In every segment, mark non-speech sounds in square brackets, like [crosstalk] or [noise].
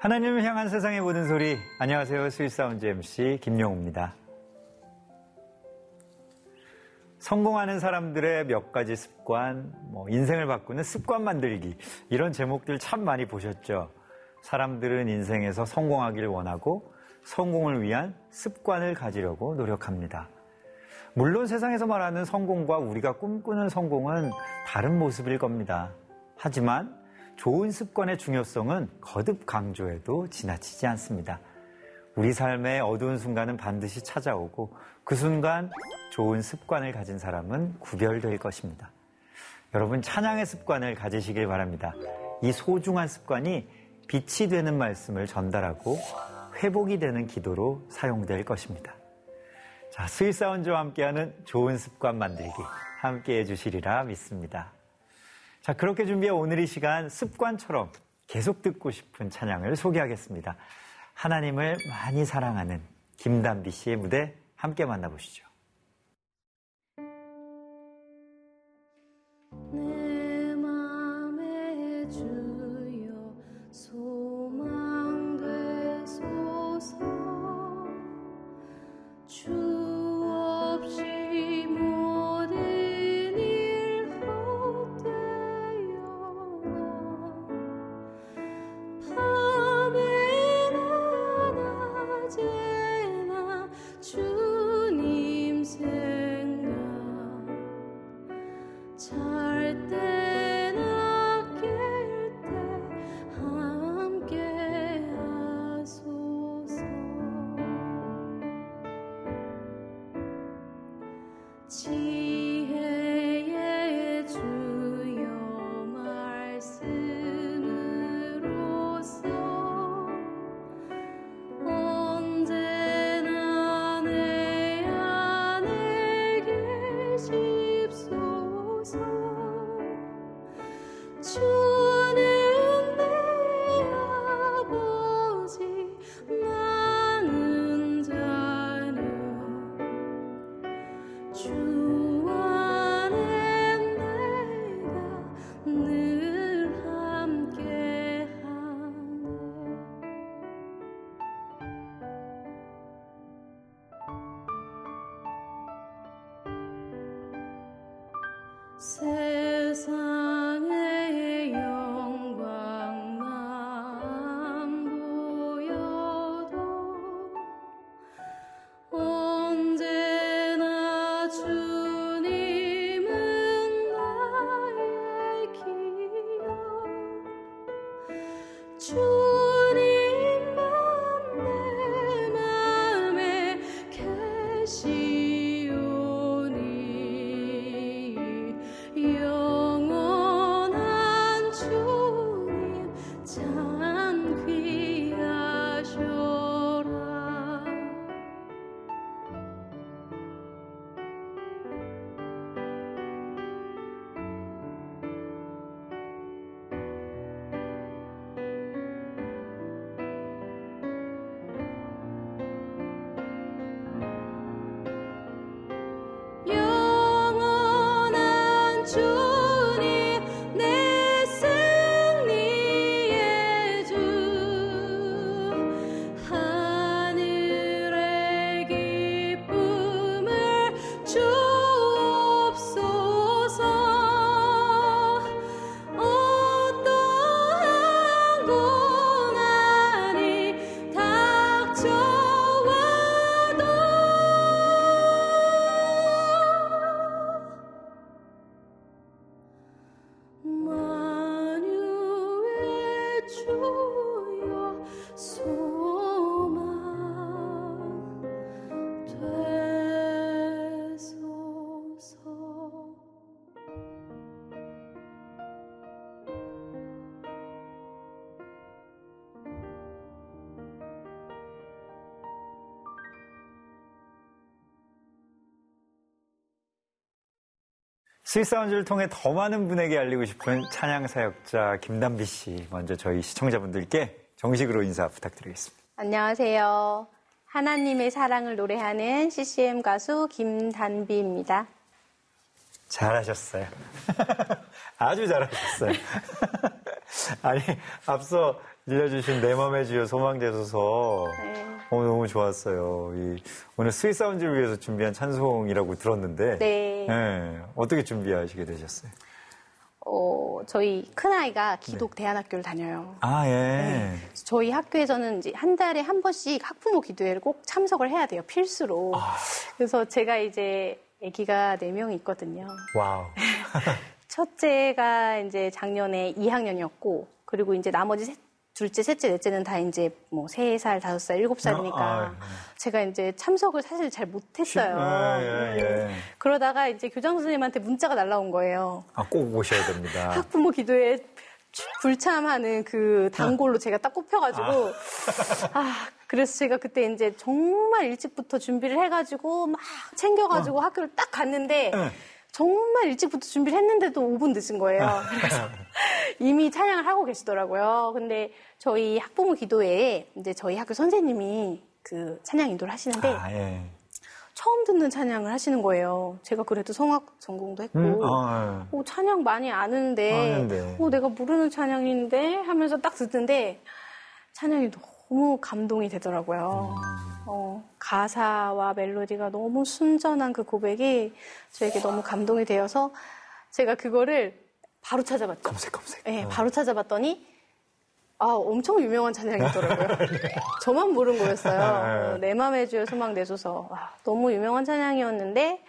하나님을 향한 세상의 모든 소리. 안녕하세요. 스윗사운드 MC 김영우입니다. 성공하는 사람들의 몇 가지 습관, 뭐 인생을 바꾸는 습관 만들기 이런 제목들 참 많이 보셨죠. 사람들은 인생에서 성공하기를 원하고 성공을 위한 습관을 가지려고 노력합니다. 물론 세상에서 말하는 성공과 우리가 꿈꾸는 성공은 다른 모습일 겁니다. 하지만 좋은 습관의 중요성은 거듭 강조해도 지나치지 않습니다. 우리 삶의 어두운 순간은 반드시 찾아오고 그 순간 좋은 습관을 가진 사람은 구별될 것입니다. 여러분 찬양의 습관을 가지시길 바랍니다. 이 소중한 습관이 빛이 되는 말씀을 전달하고 회복이 되는 기도로 사용될 것입니다. 자, 스윗사운드와 함께하는 좋은 습관 만들기 함께 해주시리라 믿습니다. 자, 그렇게 준비해 오늘 이 시간 습관처럼 계속 듣고 싶은 찬양을 소개하겠습니다. 하나님을 많이 사랑하는 김담비 씨의 무대 함께 만나보시죠. 스윗사운드를 통해 더 많은 분에게 알리고 싶은 찬양 사역자 김단비 씨 먼저 저희 시청자분들께 정식으로 인사 부탁드리겠습니다. 안녕하세요. 하나님의 사랑을 노래하는 CCM 가수 김단비입니다. 잘하셨어요. [laughs] 아주 잘하셨어요. [laughs] [laughs] 아니, 앞서 들려주신 내 맘의 주여 소망되소서 네. 어, 너무 좋았어요. 이, 오늘 Sweet Sound를 위해서 준비한 찬송이라고 들었는데 네. 예, 어떻게 준비하시게 되셨어요? 어, 저희 큰아이가 기독 대안학교를 다녀요. 아, 예. 저희 학교에서는 이제 한 달에 한 번씩 학부모 기도회를 꼭 참석을 해야 돼요. 필수로. 그래서 제가 이제 아기가 네명이 있거든요. wow. [laughs] 첫째가 이제 작년에 2학년이었고, 그리고 이제 나머지 셋- 둘째, 셋째, 넷째는 다 이제 뭐 3살, 5살, 7살이니까 아, 제가 이제 참석을 사실 잘 못했어요. 예, 예, 예. 그러다가 이제 교장 선생님한테 문자가 날라온 거예요. 아, 꼭 오셔야 됩니다. [laughs] 학부모 기도에 불참하는 그 단골로 제가 딱 꼽혀가지고 아 그래서 제가 그때 이제 정말 일찍부터 준비를 해가지고 막 챙겨가지고 학교를 딱 갔는데 네. 정말 일찍부터 준비를 했는데도 5분 늦은 거예요. 그래서 [laughs] 이미 찬양을 하고 계시더라고요. 근데 저희 학부모 기도회에 이제 저희 학교 선생님이 그 찬양 인도를 하시는데 아, 예. 처음 듣는 찬양을 하시는 거예요. 제가 그래도 성악 전공도 했고 음, 어, 예. 어, 찬양 많이 아는데. 어, 내가 모르는 찬양인데 하면서 딱 듣는데 찬양이 너무 감동이 되더라고요. 어, 가사와 멜로디가 너무 순전한 그 고백이 저에게 너무 감동이 되어서 제가 그거를 바로 찾아봤죠. 검색, 검색. 네, 바로 찾아봤더니 아, 엄청 유명한 찬양이더라고요. [laughs] 저만 모르는 거였어요. 어, 내 맘의 주여 소망 내소서. 와, 너무 유명한 찬양이었는데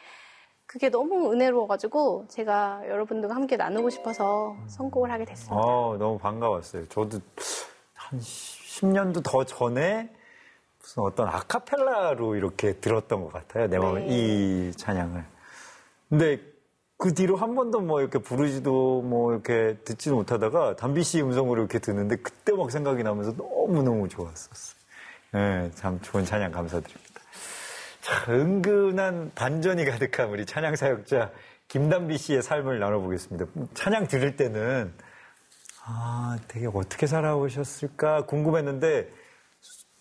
그게 너무 은혜로워가지고 제가 여러분들과 함께 나누고 싶어서 선곡을 하게 됐습니다. 어, 너무 반가웠어요. 저도 한 10년도 더 전에 무슨 어떤 아카펠라로 이렇게 들었던 것 같아요. 내 마음에 네. 이 찬양을. 근데 그 뒤로 한 번도 뭐 이렇게 부르지도 뭐 이렇게 듣지도 못하다가 담비 씨 음성으로 이렇게 듣는데 그때 막 생각이 나면서 너무너무 좋았었어요. 예, 참 좋은 찬양 감사드립니다. 자, 은근한 반전이 가득한 우리 찬양 사역자 김담비 씨의 삶을 나눠보겠습니다. 찬양 들을 때는 아, 되게 어떻게 살아오셨을까 궁금했는데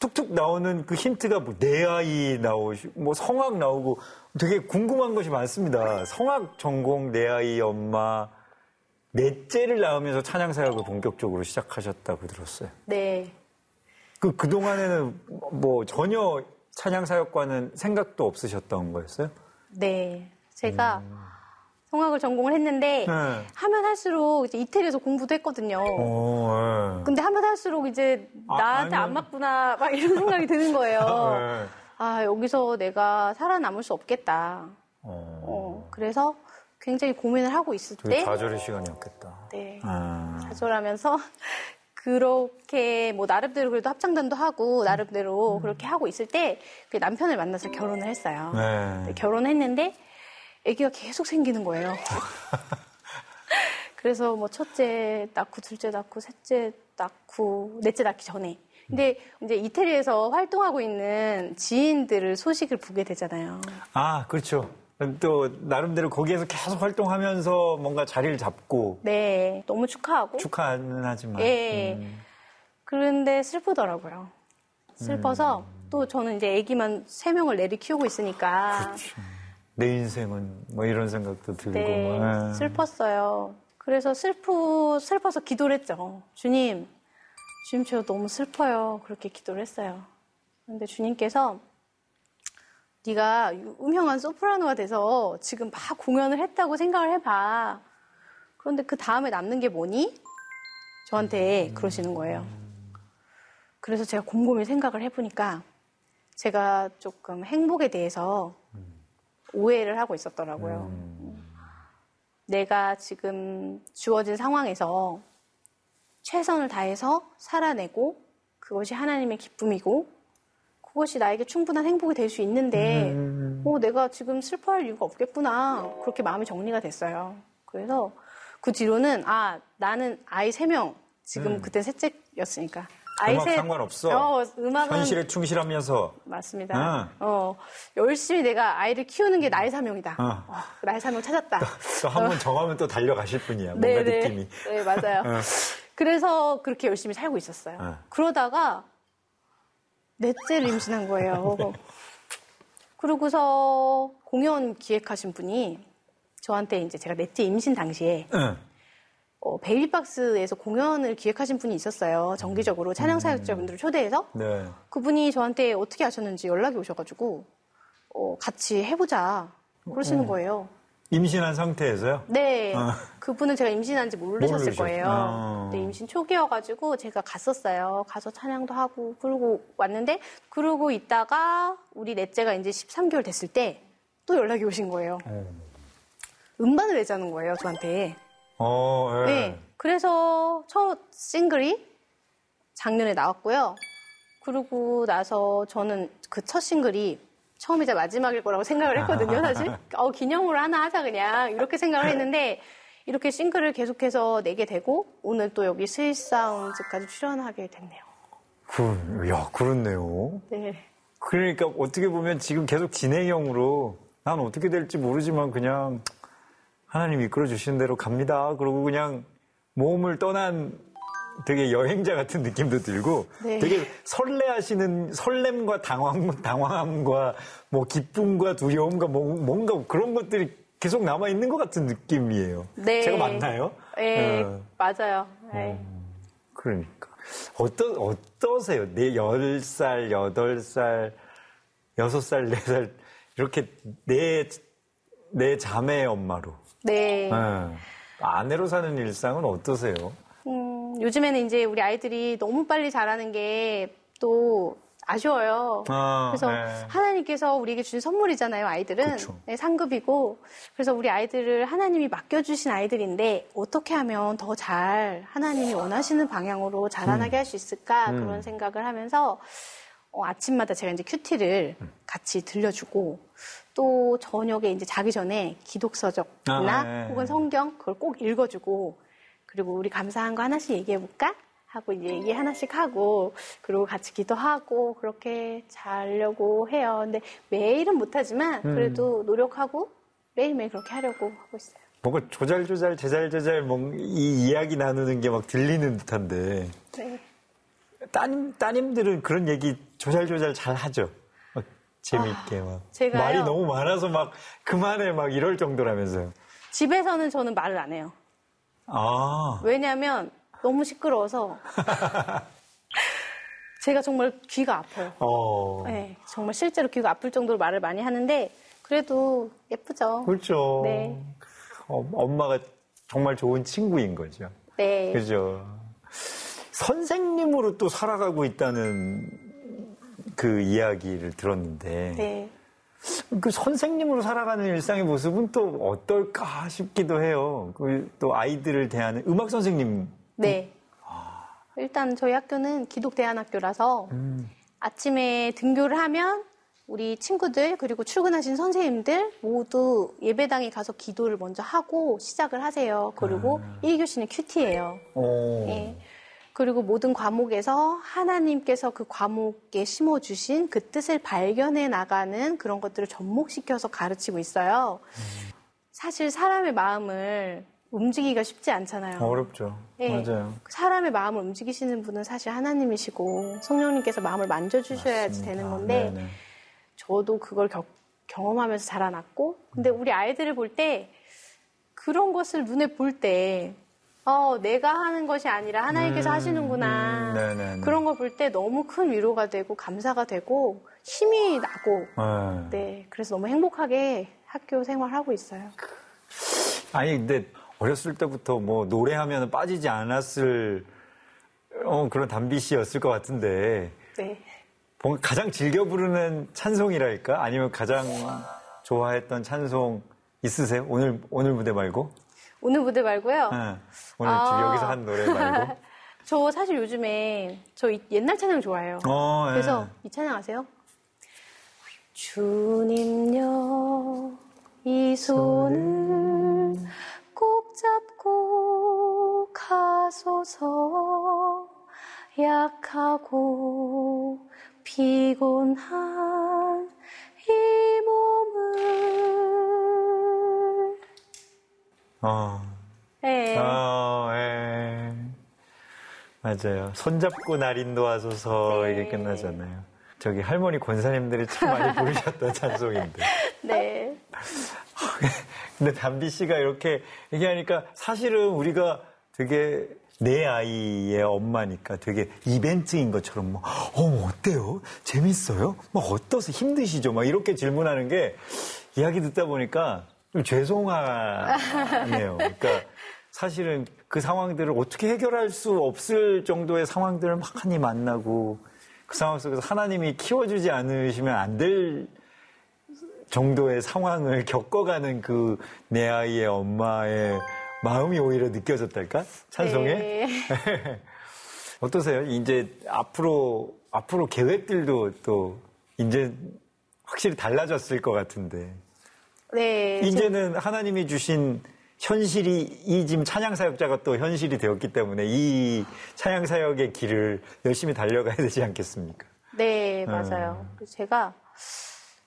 툭툭 나오는 그 힌트가 뭐 내 아이 나오시, 뭐 성악 나오고 되게 궁금한 것이 많습니다. 성악 전공 내 아이 엄마 넷째를 낳으면서 찬양 사역을 본격적으로 시작하셨다고 들었어요. 네. 그 그동안에는 뭐 전혀 찬양 사역과는 생각도 없으셨던 거였어요? 네. 제가 성악을 전공을 했는데 음. 네. 하면 할수록 이제 이태리에서 공부도 했거든요. 어, 예. 근데 하면 할수록 이제 아, 나한테 아니요. 안 맞구나 막 이런 생각이 드는 거예요. 예. 아, 여기서 내가 살아남을 수 없겠다. 어, 어, 그래서 굉장히 고민을 하고 있을 때, 좌절의 시간이었겠다. 네, 아, 좌절하면서 [laughs] 그렇게 뭐 나름대로 그래도 합창단도 하고 나름대로 그렇게 하고 있을 때그 남편을 만나서 결혼을 했어요. 네. 네, 결혼했는데 아기가 계속 생기는 거예요. [laughs] 그래서 뭐 첫째 낳고 둘째 낳고 셋째 낳고 넷째 낳기 전에. 근데 이제 이태리에서 활동하고 있는 지인들을 소식을 보게 되잖아요. 아, 그렇죠. 또 나름대로 거기에서 계속 활동하면서 뭔가 자리를 잡고 네, 너무 축하하고. 축하는 하지만 예. 음, 그런데 슬프더라고요. 슬퍼서 또 저는 이제 아기만 세 명을 내리 키우고 있으니까 그렇죠. 내 인생은 뭐 이런 생각도 들고 네, 뭐, 예. 슬펐어요. 그래서 슬프 슬퍼서 기도를 했죠. 주님, 주님 저 너무 슬퍼요. 그렇게 기도를 했어요. 그런데 주님께서 네가 음흉한 소프라노가 돼서 지금 막 공연을 했다고 생각을 해봐. 그런데 그 다음에 남는 게 뭐니? 저한테 그러시는 거예요. 그래서 제가 곰곰이 생각을 해보니까 제가 조금 행복에 대해서 오해를 하고 있었더라고요. 내가 지금 주어진 상황에서 최선을 다해서 살아내고 그것이 하나님의 기쁨이고 그것이 나에게 충분한 행복이 될 수 있는데 어, 내가 지금 슬퍼할 이유가 없겠구나 그렇게 마음이 정리가 됐어요. 그래서 그 뒤로는 아 나는 아이 세 명 지금 그때 셋째였으니까 아이 음악 세- 상관없어. 어, 음악은 현실에 충실하면서 맞습니다. 어, 열심히 내가 아이를 키우는 게 나의 사명이다. 어. 어, 나의 사명 찾았다. 또 한번 정하면 또 달려가실 분이야. 뭔가 네, 네. 느낌이. 네, 맞아요. 어. 그래서 그렇게 열심히 살고 있었어요. 어. 그러다가 넷째를 임신한 거예요. 그러고서 공연 기획하신 분이 저한테 이제 제가 넷째 임신 당시에 응. 어, 베이비박스에서 공연을 기획하신 분이 있었어요. 정기적으로 찬양 사역자분들을 초대해서 네. 그분이 저한테 어떻게 하셨는지 연락이 오셔가지고 어, 같이 해보자 그러시는 거예요. 임신한 상태에서요? 네, 어. 그분은 제가 임신한지 모르셨을 모르셨- 거예요. 어. 네, 임신 초기여가지고 제가 갔었어요. 가서 찬양도 하고 그러고 왔는데 그러고 있다가 우리 넷째가 이제 13개월 됐을 때 또 연락이 오신 거예요. 음반을 내자는 거예요, 저한테. 어, 예. 네. 그래서 첫 싱글이 작년에 나왔고요. 그러고 나서 저는 그 첫 싱글이 처음이자 마지막일 거라고 생각을 했거든요, [laughs] 사실. 어, 기념으로 하나 하자, 그냥. 이렇게 생각을 했는데, 이렇게 싱글을 계속해서 내게 되고, 오늘 또 여기 Sweet Sound까지 출연하게 됐네요. 그, 야, 그렇네요. 네. 그러니까 어떻게 보면 지금 계속 진행형으로 난 어떻게 될지 모르지만 그냥 하나님 이끌어 주시는 대로 갑니다. 그러고 그냥 몸을 떠난 되게 여행자 같은 느낌도 들고 네. 되게 설레하시는 설렘과 당황, 당황함과 뭐 기쁨과 두려움과 뭐- 뭔가 그런 것들이 계속 남아 있는 것 같은 느낌이에요. 네. 제가 맞나요? 네, 어. 맞아요. 네. 그러니까. 어떠, 어떠세요? 네, 10살, 8살, 6살, 4살, 이렇게 내, 내 자매의 엄마로. 네. 예. 아내로 사는 일상은 어떠세요? 음, 요즘에는 이제 우리 아이들이 너무 빨리 자라는 게 또 아쉬워요. 아, 그래서 네. 하나님께서 우리에게 주신 선물이잖아요, 아이들은. 네, 상급이고. 그래서 우리 아이들을 하나님이 맡겨주신 아이들인데, 어떻게 하면 더 잘 하나님이 원하시는 방향으로 자라나게 할수 있을까, 음. 그런 생각을 하면서, 어, 아침마다 제가 이제 큐티를 같이 들려주고, 또 저녁에 이제 자기 전에 기독서적이나 아, 네. 혹은 성경, 그걸 꼭 읽어주고, 그리고 우리 감사한 거 하나씩 얘기해 볼까? 하고 이제 얘기 하나씩 하고 그리고 같이 기도하고 그렇게 자려고 해요. 근데 매일은 못하지만 그래도 노력하고 매일매일 그렇게 하려고 하고 있어요. 뭔가 조잘조잘, 제잘제잘, 뭔, 이 이야기 나누는 게 막 들리는 듯한데, 네. 따님, 따님들은 그런 얘기 조잘조잘 잘 하죠. 막 재밌게 막. 제가요? 말이 너무 많아서 막 그만해 막 이럴 정도라면서요. 집에서는 저는 말을 안 해요. 아. 왜냐하면 너무 시끄러워서 [laughs] 제가 정말 귀가 아파요. 어. 네, 정말 실제로 귀가 아플 정도로 말을 많이 하는데 그래도 예쁘죠. 그렇죠. 네. 어, 엄마가 정말 좋은 친구인 거죠. 네. 그죠. 선생님으로 또 살아가고 있다는 그 이야기를 들었는데, 네. 그 선생님으로 살아가는 일상의 모습은 또 어떨까 싶기도 해요. 그또 아이들을 대하는 음악 선생님. 네. 일단 저희 학교는 기독대안학교라서 아침에 등교를 하면 우리 친구들 그리고 출근하신 선생님들 모두 예배당에 가서 기도를 먼저 하고 시작을 하세요. 그리고 1교시는 큐티예요. 어. 예. 그리고 모든 과목에서 하나님께서 그 과목에 심어주신 그 뜻을 발견해 나가는 그런 것들을 접목시켜서 가르치고 있어요. 사실 사람의 마음을 움직이기가 쉽지 않잖아요. 어렵죠. 예. 맞아요. 사람의 마음을 움직이시는 분은 사실 하나님이시고 성령님께서 마음을 만져주셔야지 되는 건데 네네. 저도 그걸 겪- 경험하면서 자라났고 근데 우리 아이들을 볼 때 그런 것을 눈에 볼 때 어, 내가 하는 것이 아니라 하나님께서 음, 하시는구나 음. 그런 걸 볼 때 너무 큰 위로가 되고 감사가 되고 힘이 나고 네. 네 그래서 너무 행복하게 학교 생활하고 있어요. 아니 근데 어렸을 때부터 뭐 노래하면 빠지지 않았을 어, 그런 담비 씨였을 것 같은데 네. 뭔가 가장 즐겨 부르는 찬송이랄까 아니면 가장 좋아했던 찬송 있으세요? 오늘 오늘 무대 말고? 오늘 무대 말고요. 네. 오늘 아. 여기서 한 노래 말고? [laughs] 저 사실 요즘에 저 이- 옛날 찬양 좋아해요. 어, 예. 그래서 이 찬양 아세요? 주님여 이 손을 꼭 잡고 가소서 약하고 피곤한 어. 네. 어, 예. 맞아요. 손잡고 날 인도하소서 네. 이게 끝나잖아요. 저기 할머니 권사님들이 참 많이 [laughs] 부르셨던 찬송인데. 네. 근데 담비 씨가 이렇게 얘기하니까 사실은 우리가 되게 내 아이의 엄마니까 되게 이벤트인 것처럼 뭐, 어, 어때요? 재밌어요? 뭐, 어떠세요? 힘드시죠? 막 이렇게 질문하는 게 이야기 듣다 보니까 좀 죄송하네요. 그러니까 사실은 그 상황들을 어떻게 해결할 수 없을 정도의 상황들을 많이 만나고 그 상황 속에서 하나님이 키워주지 않으시면 안 될 정도의 상황을 겪어가는 그 내 아이의 엄마의 마음이 오히려 느껴졌달까? 찬송에? 네. [laughs] 어떠세요? 이제 앞으로, 앞으로 계획들도 또 이제 확실히 달라졌을 것 같은데. 네. 이제는 하나님이 주신 현실이 이 지금 찬양 사역자가 또 현실이 되었기 때문에 이 찬양 사역의 길을 열심히 달려가야 [laughs] 되지 않겠습니까? 네, 맞아요. 음. 제가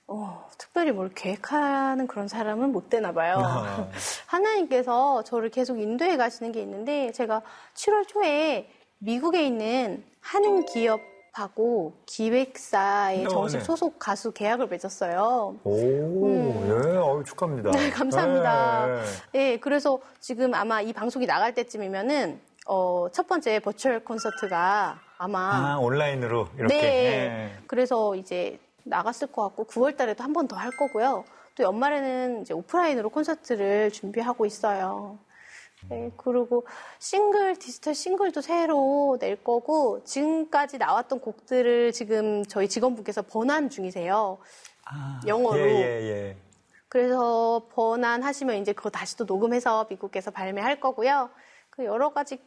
어, 특별히 뭘 계획하는 그런 사람은 못 되나 봐요. 아. [laughs] 하나님께서 저를 계속 인도해 가시는 게 있는데 제가 7월 초에 미국에 있는 한 기업 하고 기획사의 어, 정식 네. 소속 가수 계약을 맺었어요. 오, 예, 어유 축하합니다. 네, 감사합니다. 네. 네, 그래서 지금 아마 이 방송이 나갈 때쯤이면은 어, 첫 번째 버추얼 콘서트가 아마 아, 온라인으로 이렇게. 네. 예. 그래서 이제 나갔을 것 같고 9월 달에도 한 번 더 할 거고요. 또 연말에는 이제 오프라인으로 콘서트를 준비하고 있어요. 네, 그리고 싱글, 디지털 싱글도 새로 낼 거고 지금까지 나왔던 곡들을 지금 저희 직원분께서 번안 중이세요. 아, 영어로. 예, 예, 예. 그래서 번안하시면 이제 그거 다시 또 녹음해서 미국에서 발매할 거고요. 그 여러 가지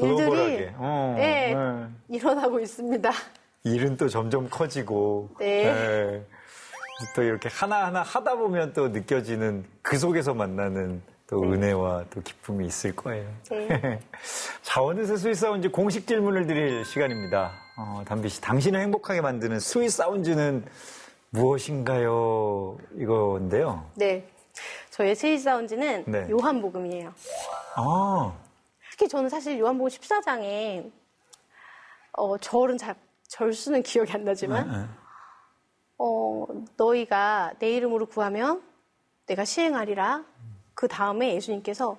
일들이. 어, 네, 네. 일어나고 있습니다. 일은 또 점점 커지고. 네. 예. 또 이렇게 하나하나 하다 보면 또 느껴지는 그 속에서 만나는 또 은혜와 또 기쁨이 있을 거예요. 네. 자, 어느새 Sweet Sounds 공식 질문을 드릴 시간입니다. 어, 단비 씨, 당신을 행복하게 만드는 스윗 사운즈는 무엇인가요? 이건데요. 네. 저의 스윗 사운즈는 네. 요한복음이에요. 아, 특히 저는 사실 요한복음 14장에 어, 절은 잘, 절수는 기억이 안 나지만 네. 어, 너희가 내 이름으로 구하면 내가 시행하리라. 그 다음에 예수님께서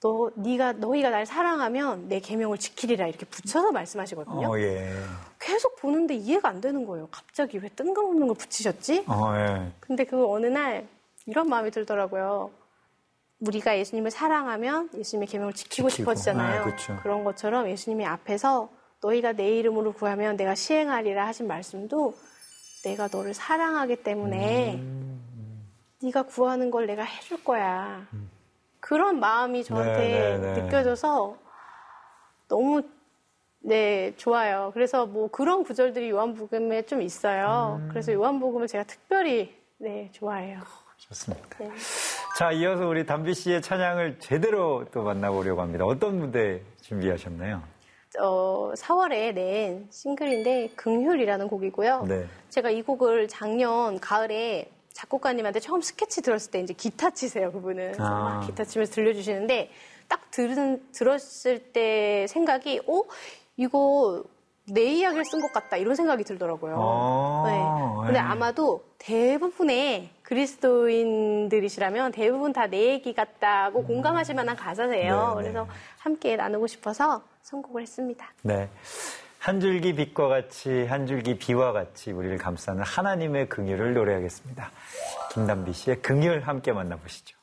너 네가 너희가 날 사랑하면 내 계명을 지키리라 이렇게 붙여서 말씀하시거든요. 어, 예. 계속 보는데 이해가 안 되는 거예요. 갑자기 왜 뜬금없는 걸 붙이셨지? 어, 예. 근데 그 어느 날 이런 마음이 들더라고요. 우리가 예수님을 사랑하면 예수님의 계명을 지키고, 지키고. 싶어지잖아요. 아, 그쵸. 그런 것처럼 예수님이 앞에서 너희가 내 이름으로 구하면 내가 시행하리라 하신 말씀도 내가 너를 사랑하기 때문에 음. 네가 구하는 걸 내가 해줄 거야. 그런 마음이 저한테 네, 네, 네. 느껴져서 너무 네 좋아요. 그래서 뭐 그런 구절들이 요한복음에 좀 있어요. 음. 그래서 요한복음을 제가 특별히 네 좋아해요. 좋습니다. 네. 자, 이어서 우리 담비 씨의 찬양을 제대로 또 만나보려고 합니다. 어떤 무대 준비하셨나요? 어, 4월에 낸 싱글인데 긍휼이라는 곡이고요. 네. 제가 이 곡을 작년 가을에 작곡가님한테 처음 스케치 들었을 때 이제 기타 치세요 그분은 아. 막 기타 치면서 들려주시는데 딱 들은 들었을 때 생각이 어 이거 내 이야기를 쓴 것 같다 이런 생각이 들더라고요. 아, 네. 근데 네. 아마도 대부분의 그리스도인들이시라면 대부분 다 내 얘기 같다고 공감하실 만한 가사세요. 네, 네. 그래서 함께 나누고 싶어서 선곡을 했습니다. 네. 한 줄기 빛과 같이 한 줄기 비와 같이 우리를 감싸는 하나님의 긍휼을 노래하겠습니다. 김담비 씨의 긍휼 함께 만나보시죠.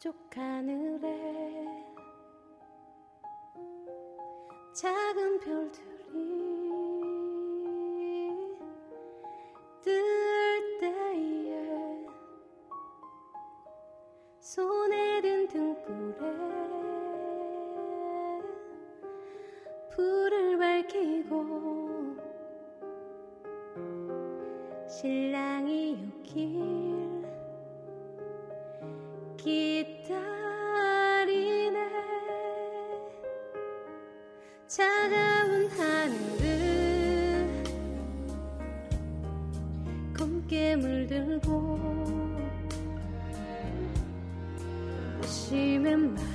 서쪽 하늘에 작은 별들이 뜰 때에 손에 든 등불에 불을 밝히고 신랑이 오길 기다리네. 차가운 하늘은 검게 물들고 심한 말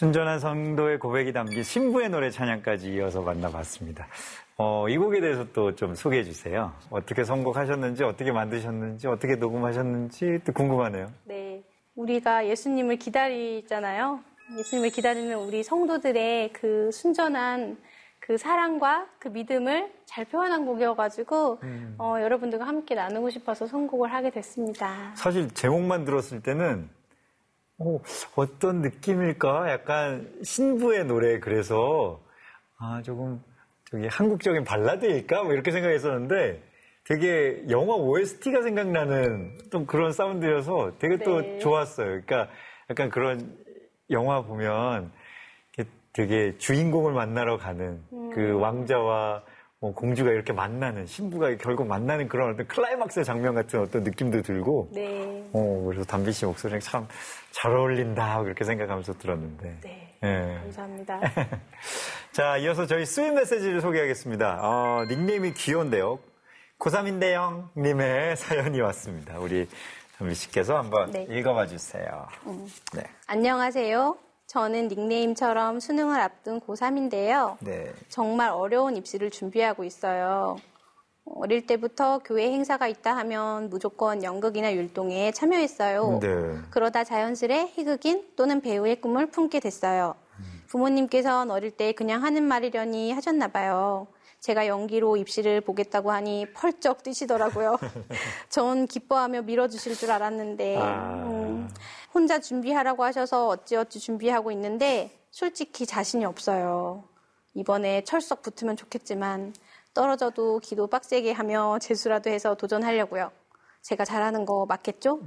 순전한 성도의 고백이 담긴 신부의 노래 찬양까지 이어서 만나봤습니다. 어, 이 곡에 대해서 또 좀 소개해 주세요. 어떻게 선곡하셨는지, 어떻게 만드셨는지, 어떻게 녹음하셨는지 또 궁금하네요. 네. 우리가 예수님을 기다리잖아요. 예수님을 기다리는 우리 성도들의 그 순전한 그 사랑과 그 믿음을 잘 표현한 곡이어가지고, 어, 여러분들과 함께 나누고 싶어서 선곡을 하게 됐습니다. 사실 제목만 들었을 때는 어, 어떤 느낌일까? 약간 신부의 노래 그래서 아 조금 저기 한국적인 발라드일까? 뭐 이렇게 생각했었는데 되게 영화 OST가 생각나는 또 그런 사운드여서 되게 또 네. 좋았어요. 그러니까 약간 그런 영화 보면 되게 주인공을 만나러 가는 그 왕자와 뭐 공주가 이렇게 만나는 신부가 결국 만나는 그런 어떤 클라이막스 장면 같은 어떤 느낌도 들고 네. 어, 그래서 담비 씨 목소리랑 참 잘 어울린다 그렇게 생각하면서 들었는데. 네. 예. 감사합니다. [laughs] 자, 이어서 저희 Sweet 메시지를 소개하겠습니다. 어, 닉네임이 귀여운데요. 고3인데요 님의 사연이 왔습니다. 우리 단비 씨께서 한번 네. 읽어봐 주세요. 네. 안녕하세요. 저는 닉네임처럼 수능을 앞둔 고3인데요. 네. 정말 어려운 입시를 준비하고 있어요. 어릴 때부터 교회 행사가 있다 하면 무조건 연극이나 율동에 참여했어요. 네. 그러다 자연스레 희극인 또는 배우의 꿈을 품게 됐어요. 부모님께서는 어릴 때 그냥 하는 말이려니 하셨나 봐요. 제가 연기로 입시를 보겠다고 하니 펄쩍 뛰시더라고요. [laughs] 전 기뻐하며 밀어주실 줄 알았는데 아. 음, 혼자 준비하라고 하셔서 어찌어찌 준비하고 있는데 솔직히 자신이 없어요. 이번에 철석 붙으면 좋겠지만 떨어져도 기도 빡세게 하며 재수라도 해서 도전하려고요. 제가 잘하는 거 맞겠죠?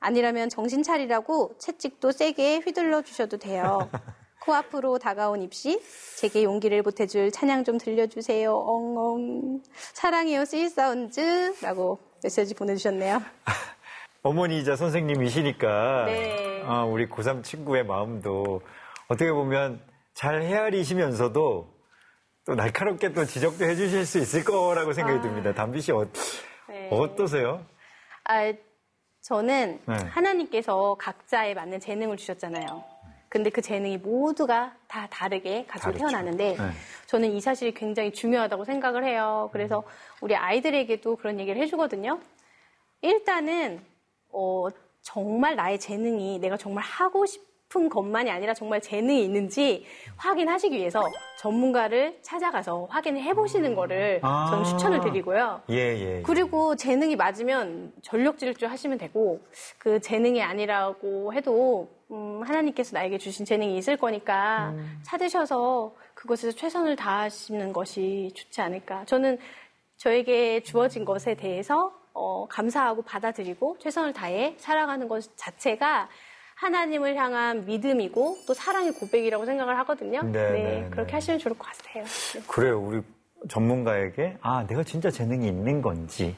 아니라면 정신 차리라고 채찍도 세게 휘둘러 주셔도 돼요. [laughs] 코앞으로 다가온 입시, 제게 용기를 보태줄 찬양 좀 들려주세요. 엉엉. 사랑해요, 스윗사운즈라고 메시지 보내주셨네요. [laughs] 어머니이자 선생님이시니까 네. 아, 우리 고3 친구의 마음도 어떻게 보면 잘 헤아리시면서도 또 날카롭게 또 지적도 해주실 수 있을 거라고 생각이 듭니다. 담비 씨 어, 네. 어떠세요? 아, 저는 네. 하나님께서 각자에 맞는 재능을 주셨잖아요. 근데 그 재능이 모두가 다 다르게 가지고 다르죠. 태어나는데 네. 저는 이 사실이 굉장히 중요하다고 생각을 해요. 그래서 우리 아이들에게도 그런 얘기를 해주거든요. 일단은 어, 정말 나의 재능이 내가 정말 하고 싶은 것만이 아니라 정말 재능이 있는지 확인하시기 위해서 전문가를 찾아가서 확인을 해보시는 거를 아. 저는 추천을 드리고요. 예, 예. 그리고 재능이 맞으면 전력 질주 하시면 되고 그 재능이 아니라고 해도 음, 하나님께서 나에게 주신 재능이 있을 거니까 찾으셔서 그것에서 최선을 다하시는 것이 좋지 않을까. 저는 저에게 주어진 것에 대해서 어, 감사하고 받아들이고 최선을 다해 살아가는 것 자체가 하나님을 향한 믿음이고 또 사랑의 고백이라고 생각을 하거든요. 네, 네, 그렇게 네. 하시면 좋을 것 같아요. 네. 그래요. 우리 전문가에게 아 내가 진짜 재능이 있는 건지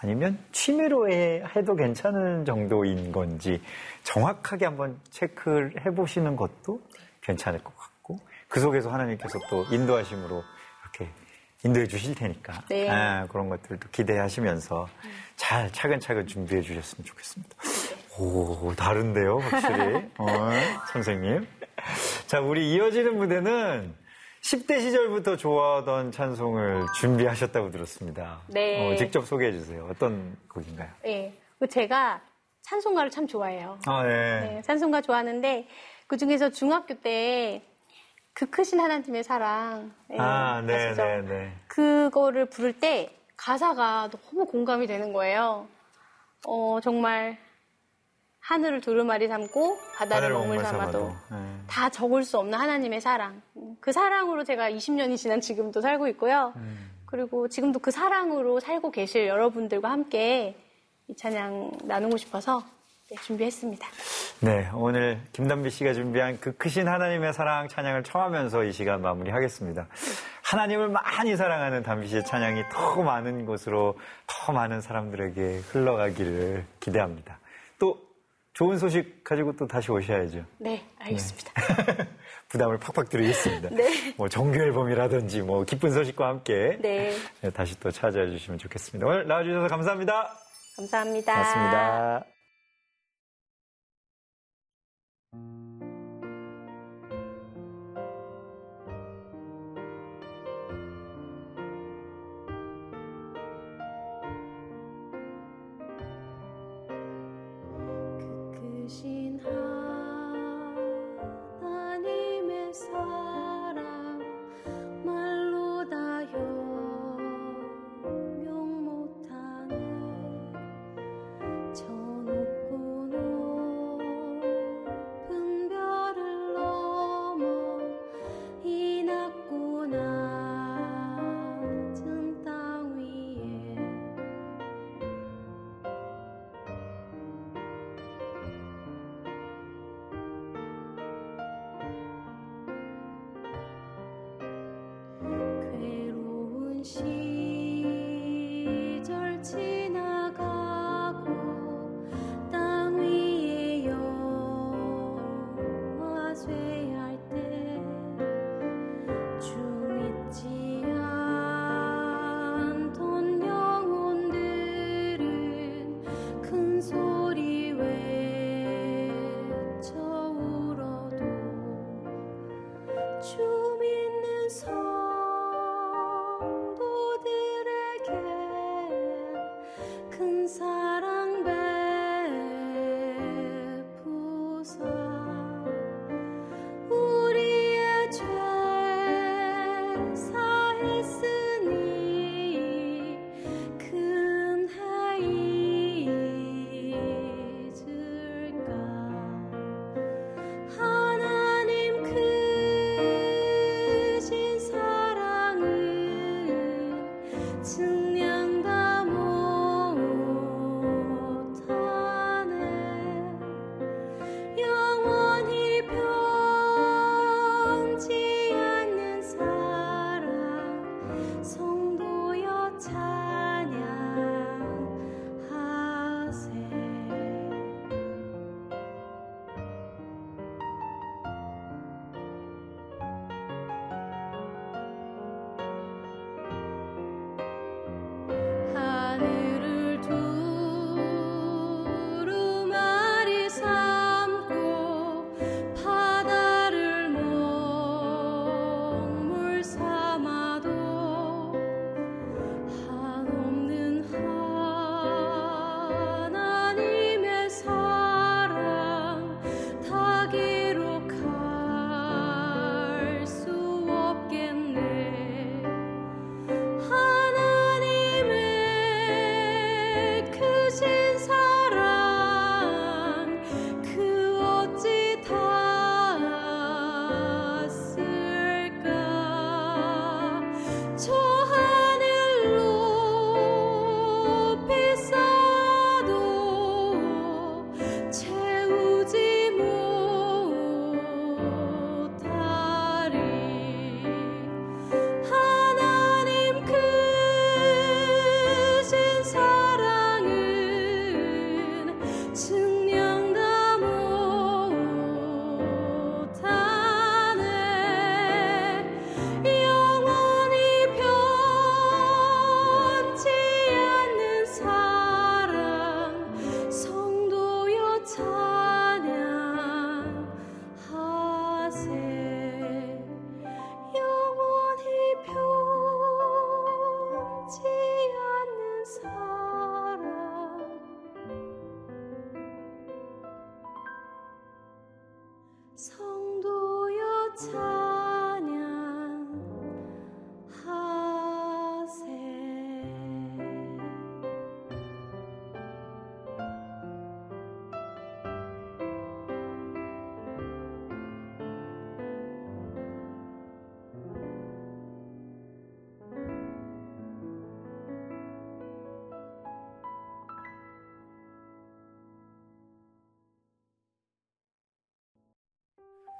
아니면 취미로 해, 해도 괜찮은 정도인 건지 정확하게 한번 체크를 해보시는 것도 괜찮을 것 같고 그 속에서 하나님께서 또 인도하심으로 이렇게 인도해 주실 테니까 네. 아, 그런 것들도 기대하시면서 잘 차근차근 준비해 주셨으면 좋겠습니다. 오 다른데요 확실히 [laughs] 어, 선생님. 자 우리 이어지는 무대는 10대 시절부터 좋아하던 찬송을 준비하셨다고 들었습니다. 네. 어, 직접 소개해 주세요. 어떤 곡인가요? 예. 그 제가 찬송가를 참 좋아해요. 아, 네. 네, 찬송가 좋아하는데 그 중에서 중학교 때 그 크신 하나님의 사랑 예, 아, 네? 네, 네. 그거를 부를 때 가사가 너무 공감이 되는 거예요. 어, 정말 하늘을 두루마리 삼고 바다를 먹물 삼아도 네. 다 적을 수 없는 하나님의 사랑. 그 사랑으로 제가 20년이 지난 지금도 살고 있고요. 음. 그리고 지금도 그 사랑으로 살고 계실 여러분들과 함께 이 찬양 나누고 싶어서 네, 준비했습니다. 네, 오늘 김담비 씨가 준비한 그 크신 하나님의 사랑 찬양을 청하면서 이 시간 마무리하겠습니다. 하나님을 많이 사랑하는 담비 씨의 찬양이 더 많은 곳으로 더 많은 사람들에게 흘러가기를 기대합니다. 또 좋은 소식 가지고 또 다시 오셔야죠. 네, 알겠습니다. [laughs] 부담을 팍팍 드리겠습니다. 네. 뭐 정규 앨범이라든지 뭐 기쁜 소식과 함께 네, 네, 다시 또 찾아와 주시면 좋겠습니다. 오늘 나와주셔서 감사합니다. 감사합니다. 고맙습니다.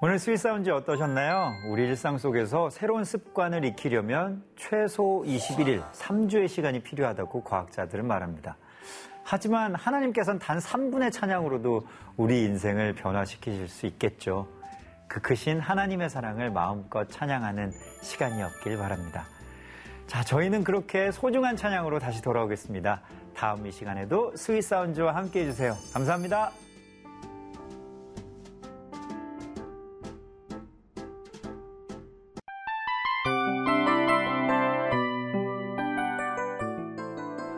오늘 Sweet Sounds 어떠셨나요? 우리 일상 속에서 새로운 습관을 익히려면 최소 21일, 3주의 시간이 필요하다고 과학자들은 말합니다. 하지만 하나님께서는 단 3분의 찬양으로도 우리 인생을 변화시키실 수 있겠죠. 그 크신 하나님의 사랑을 마음껏 찬양하는 시간이었길 바랍니다. 자, 저희는 그렇게 소중한 찬양으로 다시 돌아오겠습니다. 다음 이 시간에도 스윗 사운지와 함께 해주세요. 감사합니다.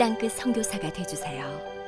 땅끝 선교사가 되주세요.